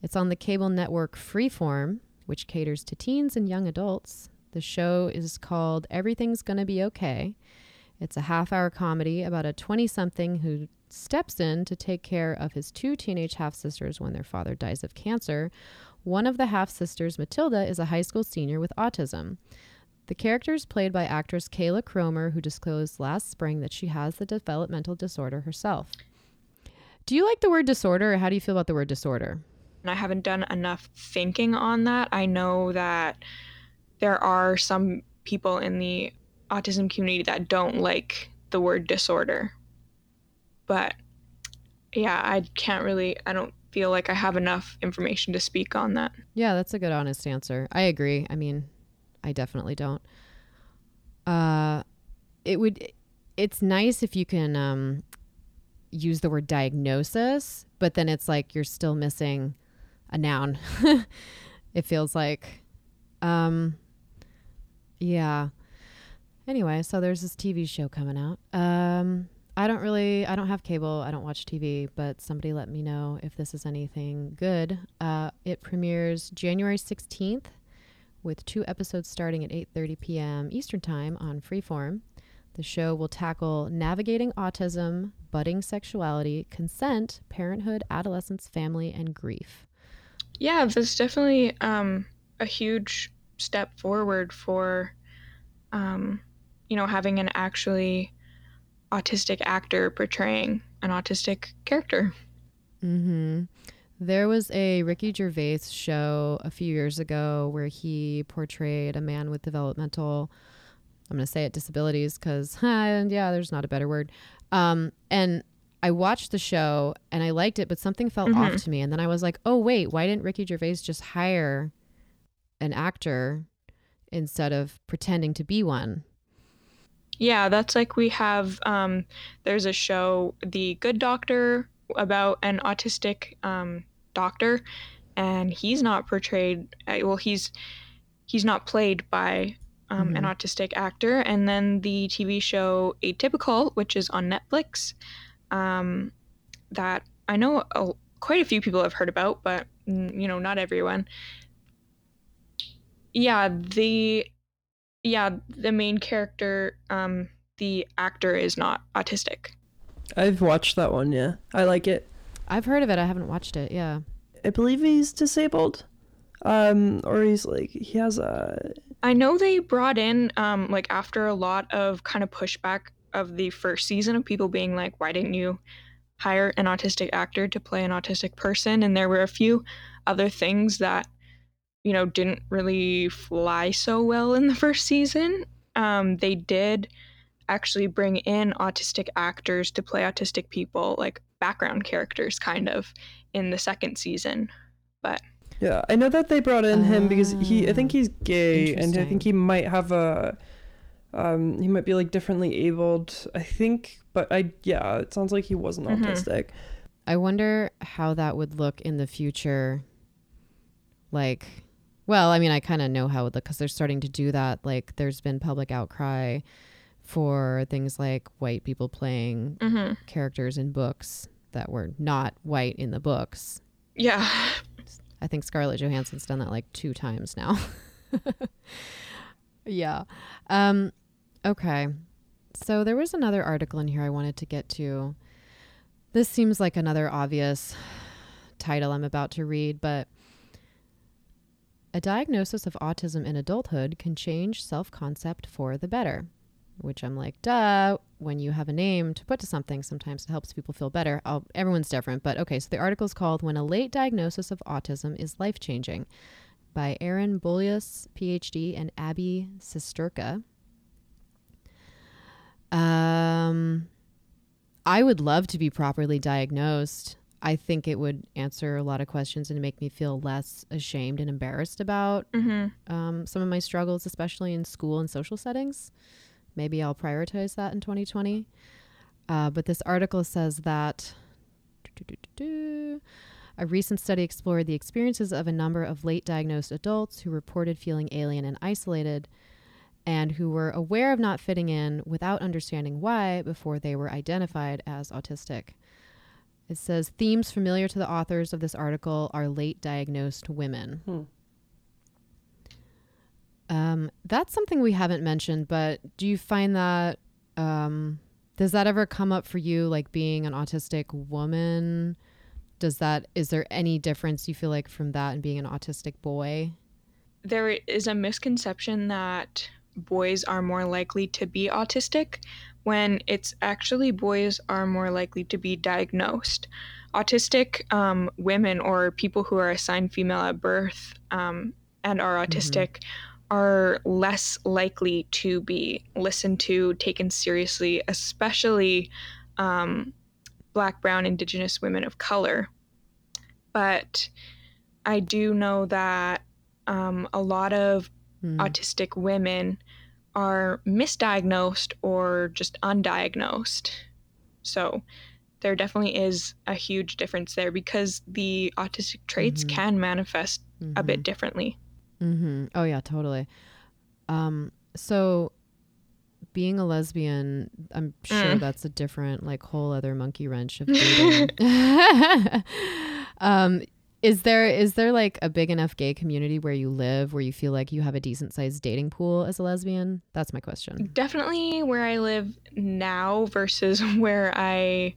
It's on the cable network Freeform, which caters to teens and young adults. The show is called Everything's Gonna Be Okay. It's a half hour comedy about a 20 something who steps in to take care of his two teenage half sisters when their father dies of cancer. One of the half sisters, Matilda, is a high school senior with autism. The character is played by actress Kayla Cromer, who disclosed last spring that she has the developmental disorder herself. Do you like the word disorder, or how do you feel about the word disorder? I haven't done enough thinking on that. I know that there are some people in the autism community that don't like the word disorder. But yeah, I can't really, I don't feel like I have enough information to speak on that. Yeah, that's a good, honest answer. I agree. I mean, I definitely don't. Uh, it would. It's nice if you can um, use the word diagnosis, but then it's like you're still missing a noun. it feels like, um, yeah. Anyway, so there's this TV show coming out. Um, I don't really, I don't have cable. I don't watch TV, but somebody let me know if this is anything good. Uh, it premieres January 16th with two episodes starting at 8:30 p.m. Eastern Time on Freeform. The show will tackle navigating autism, budding sexuality, consent, parenthood, adolescence, family, and grief. Yeah, that's definitely um, a huge step forward for, um, you know, having an actually autistic actor portraying an autistic character. Mm-hmm. There was a Ricky Gervais show a few years ago where he portrayed a man with developmental, I'm going to say it disabilities because, and yeah, there's not a better word. Um, and I watched the show and I liked it, but something felt mm-hmm. off to me. And then I was like, oh, wait, why didn't Ricky Gervais just hire an actor instead of pretending to be one? Yeah, that's like we have, um, there's a show, The Good Doctor, about an autistic um, doctor, and he's not portrayed. Uh, well, he's he's not played by um, mm-hmm. an autistic actor. And then the TV show Atypical, which is on Netflix, um, that I know a, quite a few people have heard about, but you know, not everyone. Yeah, the yeah the main character, um, the actor is not autistic. I've watched that one. Yeah, I like it. I've heard of it. I haven't watched it. Yeah. I believe he's disabled. Um, or he's like he has a. I know they brought in um like after a lot of kind of pushback of the first season of people being like, why didn't you hire an autistic actor to play an autistic person? And there were a few other things that you know didn't really fly so well in the first season. Um, they did actually bring in autistic actors to play autistic people, like background characters, kind of, in the second season. But yeah, I know that they brought in him because he, I think he's gay, and I think he might have a, um, he might be like differently abled. I think, but I, yeah, it sounds like he wasn't mm-hmm. autistic. I wonder how that would look in the future. Like, well, I mean, I kind of know how it would look because they're starting to do that. Like, there's been public outcry for things like white people playing mm-hmm. characters in books that were not white in the books. Yeah. I think Scarlett Johansson's done that like two times now. yeah. Um, okay. So there was another article in here I wanted to get to. This seems like another obvious title I'm about to read, but a diagnosis of autism in adulthood can change self concept for the better which I'm like, duh. When you have a name to put to something, sometimes it helps people feel better. I'll, everyone's different, but okay. So the article is called "When a Late Diagnosis of Autism is Life Changing" by Erin Bulluss, PhD, and Abby Sesterka. Um, I would love to be properly diagnosed. I think it would answer a lot of questions and make me feel less ashamed and embarrassed about mm-hmm. um, some of my struggles, especially in school and social settings. Maybe I'll prioritize that in 2020. Uh, but this article says that A recent study explored the experiences of a number of late diagnosed adults who reported feeling alien and isolated and who were aware of not fitting in without understanding why before they were identified as autistic. It says themes familiar to the authors of this article are late diagnosed women. Hmm. Um, that's something we haven't mentioned, but do you find that um, does that ever come up for you, like being an autistic woman? Does that is there any difference you feel like from that and being an autistic boy? There is a misconception that boys are more likely to be autistic when it's actually boys are more likely to be diagnosed. Autistic um, women or people who are assigned female at birth um, and are autistic mm-hmm. Are less likely to be listened to, taken seriously, especially um, Black, Brown, Indigenous women of color. But I do know that um, a lot of mm. autistic women are misdiagnosed or just undiagnosed. So there definitely is a huge difference there because the autistic traits mm-hmm. can manifest mm-hmm. a bit mm-hmm. differently. Mm-hmm. Oh yeah, totally. Um, so being a lesbian, I'm sure mm. that's a different, like, whole other monkey wrench of dating. um, is there is there like a big enough gay community where you live where you feel like you have a decent sized dating pool as a lesbian? That's my question. Definitely where I live now versus where I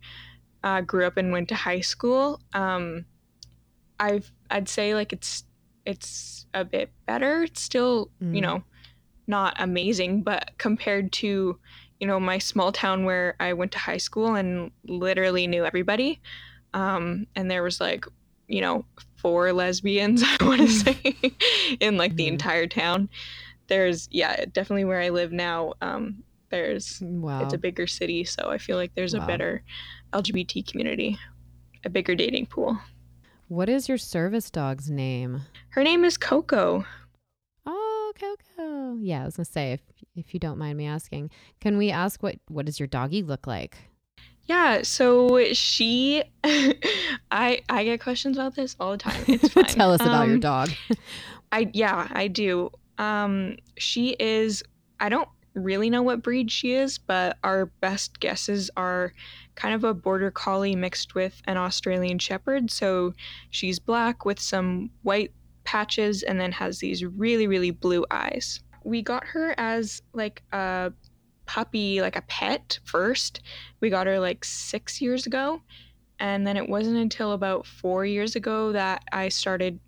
uh, grew up and went to high school. Um, I've I'd say like it's it's a bit better. It's still mm. you know not amazing, but compared to you know my small town where I went to high school and literally knew everybody. Um, and there was like you know, four lesbians, I want to say, in like the mm-hmm. entire town. There's, yeah, definitely where I live now. Um, there's, wow. it's a bigger city, so I feel like there's wow. a better LGBT community, a bigger dating pool. What is your service dog's name? Her name is Coco. Oh, Coco. Yeah, I was gonna say if if you don't mind me asking, can we ask what what does your doggy look like? Yeah, so she I I get questions about this all the time. It's fine. Tell us about um, your dog. I yeah, I do. Um she is I don't really know what breed she is, but our best guesses are kind of a border collie mixed with an Australian shepherd. So she's black with some white patches and then has these really really blue eyes. We got her as like a puppy, like a pet first. We got her like six years ago. And then it wasn't until about four years ago that I started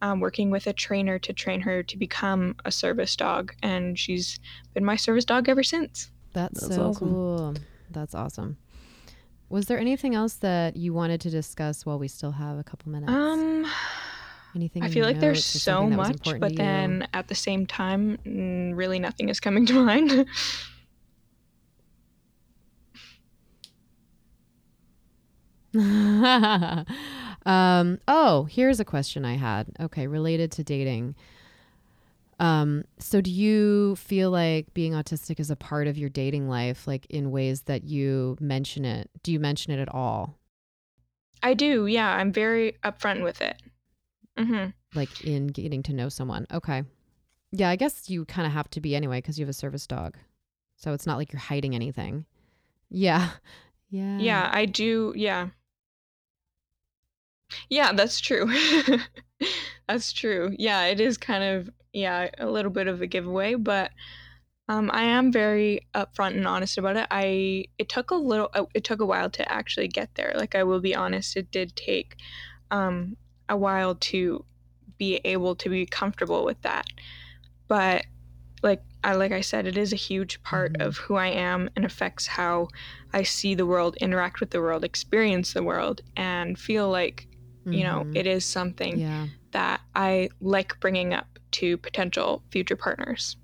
um, working with a trainer to train her to become a service dog. And she's been my service dog ever since. That's, That's so awesome. cool. That's awesome. Was there anything else that you wanted to discuss while we still have a couple minutes? Um, anything? I feel like there's so much, but then at the same time, really nothing is coming to mind. um, oh, here's a question I had. Okay, related to dating. Um, so do you feel like being autistic is a part of your dating life, like in ways that you mention it? Do you mention it at all? I do. Yeah, I'm very upfront with it. Mm-hmm. Like in getting to know someone. Okay. Yeah, I guess you kind of have to be anyway because you have a service dog. So it's not like you're hiding anything. Yeah. Yeah. Yeah, I do. Yeah. Yeah, that's true. that's true. Yeah, it is kind of yeah, a little bit of a giveaway, but um, I am very upfront and honest about it. I it took a little uh, it took a while to actually get there. Like I will be honest, it did take um, a while to be able to be comfortable with that. But like I like I said, it is a huge part mm-hmm. of who I am and affects how I see the world, interact with the world, experience the world, and feel like Mm-hmm. You know, mm-hmm. it is something yeah. That I like bringing up to potential future partners.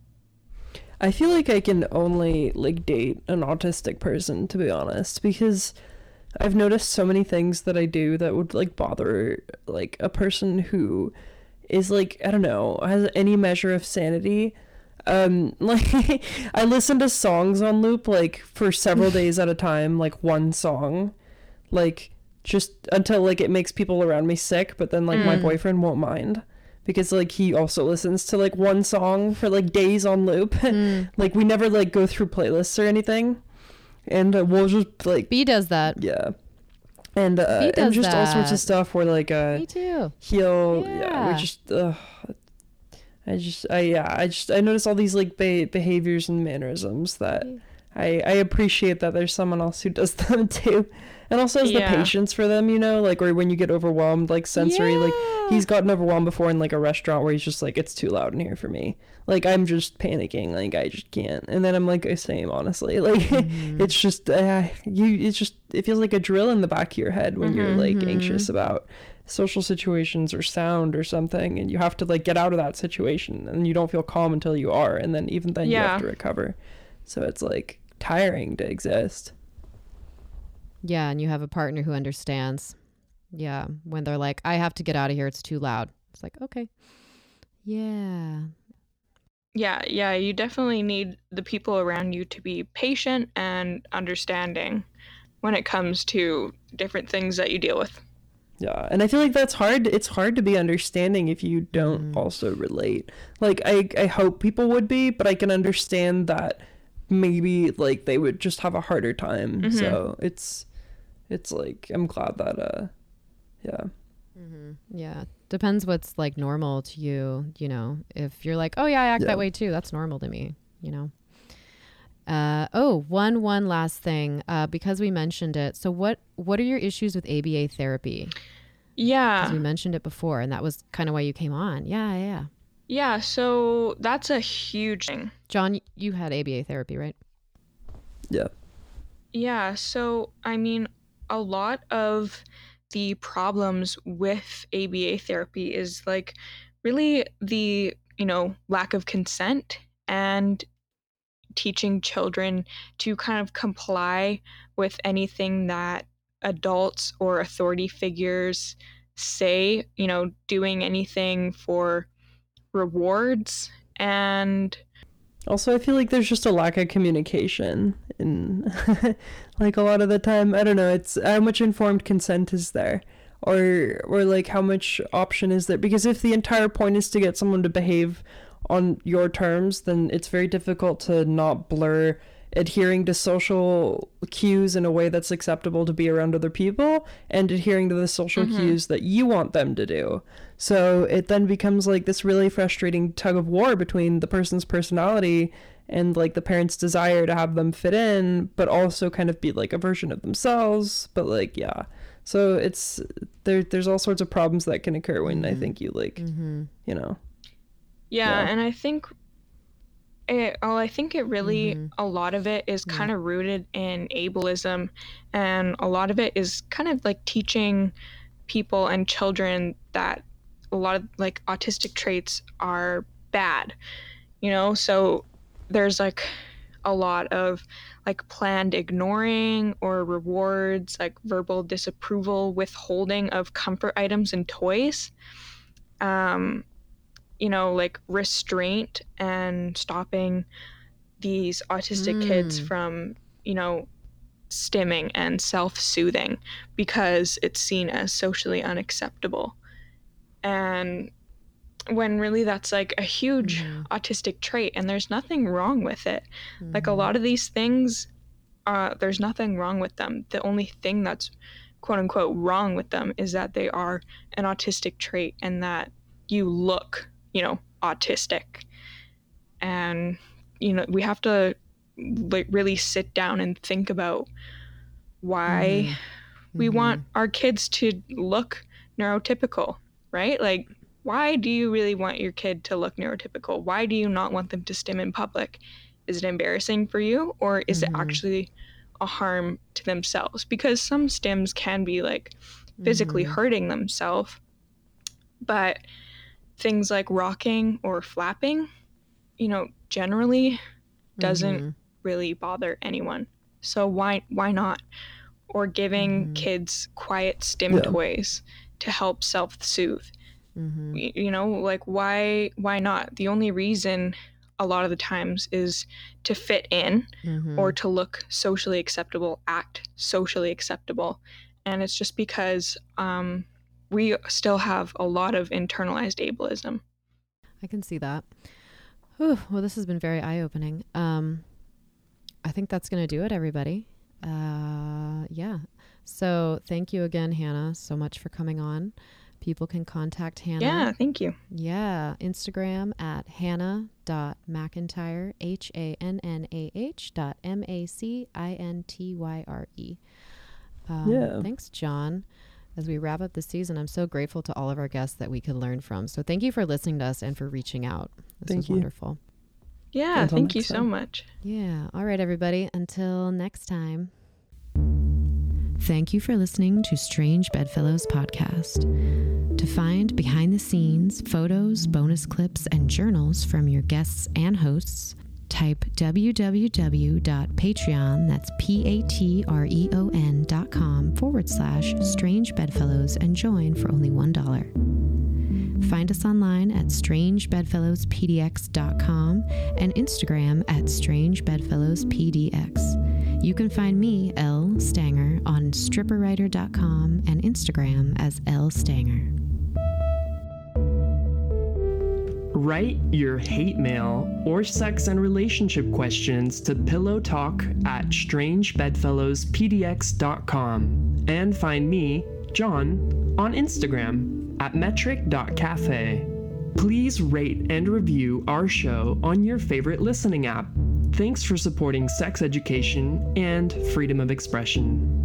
I feel like I can only like date an autistic person to be honest because I've noticed so many things that I do that would like bother like a person who is like I don't know, has any measure of sanity. Um like I listen to songs on loop like for several days at a time, like one song. Like just until like it makes people around me sick, but then like my Mm. boyfriend won't mind because like he also listens to like one song for like days on loop. Mm. like we never like go through playlists or anything. And uh, we'll just like B does that. yeah. And uh and just all sorts of stuff where like uh Me too. he'll yeah, Yeah. we just uh, I just I yeah I just I notice all these like be- behaviors and mannerisms that I I appreciate that there's someone else who does them too, and also has Yeah. the patience for them you know? Like or when you get overwhelmed like sensory like he's gotten overwhelmed before in like a restaurant where he's just like it's too loud in here for me. Like I'm just panicking like I just can't. And then I'm like same honestly. Like Mm-hmm. it's just uh, you it's just it feels like a drill in the back of your head when you're like Mm-hmm. anxious about social situations or sound or something and you have to like get out of that situation and you don't feel calm until you are and then even then you have to recover. So it's like tiring to exist Yeah, and you have a partner who understands. Yeah, when they're like, I have to get out of here, it's too loud. It's like, okay. Yeah. Yeah, yeah, you definitely need the people around you to be patient and understanding when it comes to different things that you deal with. yeah and i feel like that's hard it's hard to be understanding if you don't mm. also relate like i i hope people would be but i can understand that maybe like they would just have a harder time so it's it's like i'm glad that uh yeah Yeah. Depends what's like normal to you, you know. If you're like, oh yeah, I act Yeah. that way too, that's normal to me, you know. Uh, oh, one one last thing, uh, because we mentioned it. So what what are your issues with ABA therapy? Yeah. we mentioned it before, and that was kind of why you came on. Yeah, yeah, yeah. Yeah, so that's a huge thing. John, you had ABA therapy, right? yeah Yeah, so I mean, a lot of the problems with ABA therapy is like really the, you know, lack of consent and teaching children to kind of comply with anything that adults or authority figures say, you know, doing anything for rewards and Also, I feel like there's just a lack of communication in like a lot of the time. I don't know. It's how much informed consent is there, or or like how much option is there? Because if the entire point is to get someone to behave on your terms, then it's very difficult to not blur adhering to social cues in a way that's acceptable to be around other people and adhering to the social cues that you want them to do. So it then becomes like this really frustrating tug of war between the person's personality and like the parents' desire to have them fit in, but also kind of be like a version of themselves. But like, yeah. So it's there. There's all sorts of problems that can occur when I think you like, Mm-hmm. you know. Yeah, Yeah. and I think it, well, I think it really Mhm. a lot of it is kind of rooted in ableism, and a lot of it is kind of like teaching people and children that a lot of like autistic traits are bad, you know. So there's like a lot of like planned ignoring or rewards, like verbal disapproval, withholding of comfort items and toys. Um, you know, like restraint and stopping these autistic kids Mm. from, you know, stimming and self soothing because it's seen as socially unacceptable. And when really that's like a huge Mhm. autistic trait and there's nothing wrong with it. Like Mm-hmm. a lot of these things, uh, there's nothing wrong with them. The only thing that's quote unquote wrong with them is that they are an autistic trait and that you look, you know, autistic. And, you know, we have to like really sit down and think about why Mhm. we Mhm. want our kids to look neurotypical, right? Like, why do you really want your kid to look neurotypical? Why do you not want them to stim in public? Is it embarrassing for you, or is Mhm. it actually a harm to themselves? Because some stims can be like physically Mhm. hurting themselves, but things like rocking or flapping, you know, generally doesn't Mhm. really bother anyone. So why why not? Or giving Mhm. kids quiet stim Yeah. toys to help self-soothe. Mhm. Y- You know, like why why not? The only reason a lot of the times is to fit in Mhm. or to look socially acceptable, act socially acceptable. And it's just because um, we still have a lot of internalized ableism. I can see that. Whew, well, this has been very eye opening. Um, I think that's going to do it, everybody. Uh, yeah. So thank you again, Hannah, so much for coming on. People can contact Hannah. Yeah, thank you. Yeah, Instagram at hannah.macintyre, H A N N A H dot M A C I N T Y R E. Um, Yeah. Thanks, John. As we wrap up the season, I'm so grateful to all of our guests that we could learn from. So thank you for listening to us and for reaching out. This Thank was you. wonderful. Yeah, Until thank you next so much. Yeah. All right, everybody. Until next time. Thank you for listening to Strange Bedfellows podcast. To find behind the scenes, photos, bonus clips, and journals from your guests and hosts, type www.patreon, that's P-A-T-R-E-O-N dot com forward slash strange bedfellows and join for only $1. Find us online at strangebedfellowspdx.com and Instagram at strangebedfellowspdx. You can find me, L. Stanger, on stripperwriter.com and Instagram as L. Stanger. Write your hate mail or sex and relationship questions to pillow talk at strangebedfellowspdx.com and find me, John, on Instagram at metric.cafe. Please rate and review our show on your favorite listening app. Thanks for supporting sex education and freedom of expression.